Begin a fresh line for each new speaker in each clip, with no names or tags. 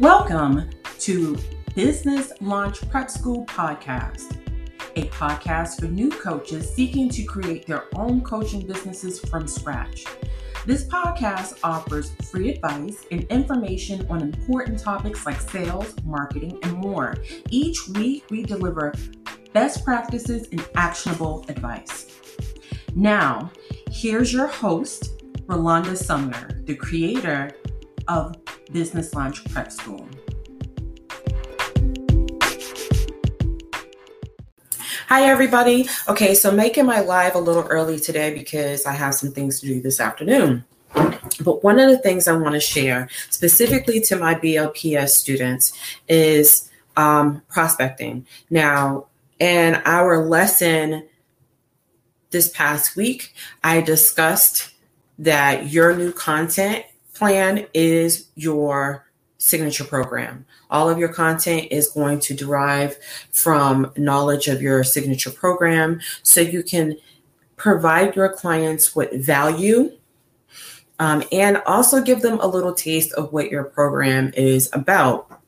Welcome to Business Launch Prep School Podcast, a podcast for new coaches seeking to create their own coaching businesses from scratch. This podcast offers free advice and information on important topics like sales, marketing, and more. Each week, we deliver best practices and actionable advice. Now, here's your host, Rolanda Sumner, the creator of Business Launch Prep School. Hi, everybody. Okay, so making my live a little early today because I have some things to do this afternoon. But one of the things I want to share specifically to my BLPS students is um, prospecting. Now, in our lesson this past week, I discussed that your new content plan is your signature program. All of your content is going to derive from knowledge of your signature program so you can provide your clients with value um, and also give them a little taste of what your program is about.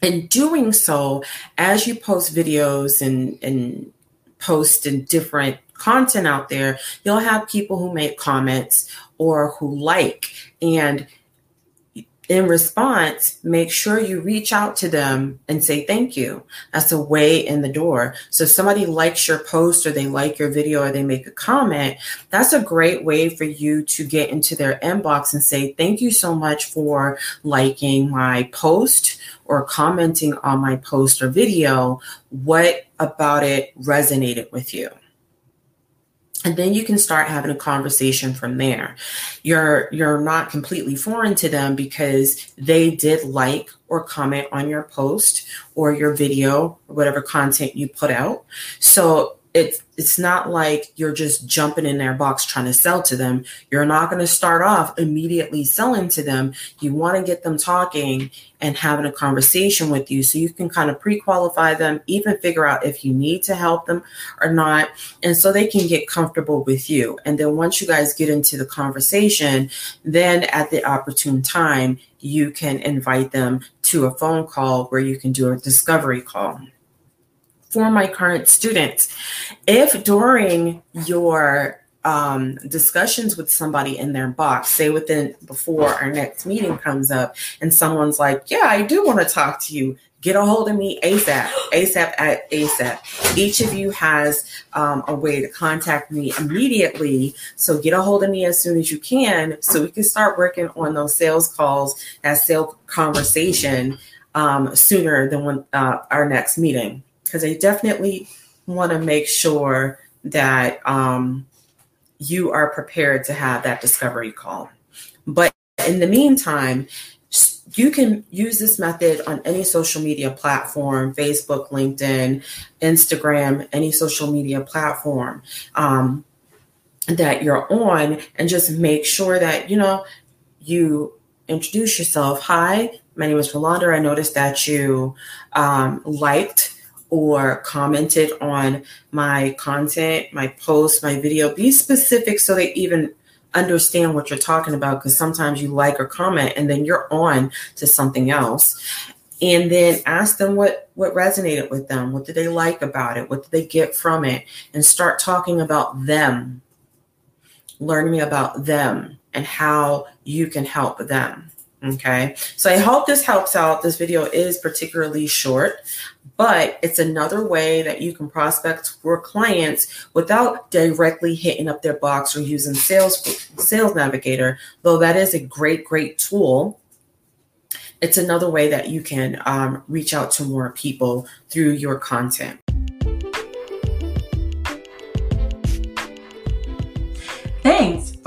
In doing so, as you post videos and, and post in different content out there, you'll have people who make comments or who like. And in response, make sure you reach out to them and say thank you. That's a way in the door. So if somebody likes your post or they like your video or they make a comment, that's a great way for you to get into their inbox and say thank you so much for liking my post or commenting on my post or video. What about it resonated with you? and then you can start having a conversation from there you're you're not completely foreign to them because they did like or comment on your post or your video or whatever content you put out so it's it's not like you're just jumping in their box trying to sell to them. You're not going to start off immediately selling to them. You want to get them talking and having a conversation with you so you can kind of pre-qualify them, even figure out if you need to help them or not, and so they can get comfortable with you. And then once you guys get into the conversation, then at the opportune time, you can invite them to a phone call where you can do a discovery call for my current students. If during your um, discussions with somebody in their box, say within before our next meeting comes up, and someone's like, Yeah, I do want to talk to you. Get a hold of me ASAP, ASAP at ASAP. Each of you has um, a way to contact me immediately. So get a hold of me as soon as you can so we can start working on those sales calls, that sales conversation um, sooner than when uh, our next meeting because I definitely want to make sure that um, you are prepared to have that discovery call. But in the meantime, you can use this method on any social media platform Facebook, LinkedIn, Instagram, any social media platform um, that you're on, and just make sure that, you know, you introduce yourself. Hi, my name is Rolanda. I noticed that you um, liked or commented on my content, my post, my video. Be specific so they even understand what you're talking about because sometimes you like or comment and then you're on to something else. And then ask them what what resonated with them. What did they like about it? What did they get from it? And start talking about them. Learning about them and how you can help them. Okay. So I hope this helps out. This video is particularly short, but it's another way that you can prospect for clients without directly hitting up their box or using sales sales navigator, though that is a great, great tool. It's another way that you can um, reach out to more people through your content.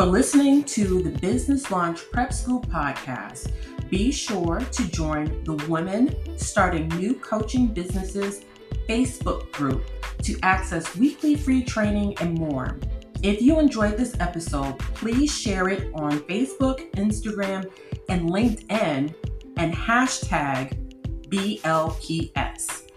For listening to the Business Launch Prep School podcast. Be sure to join the Women Starting New Coaching Businesses Facebook group to access weekly free training and more. If you enjoyed this episode, please share it on Facebook, Instagram, and LinkedIn and hashtag BLPS.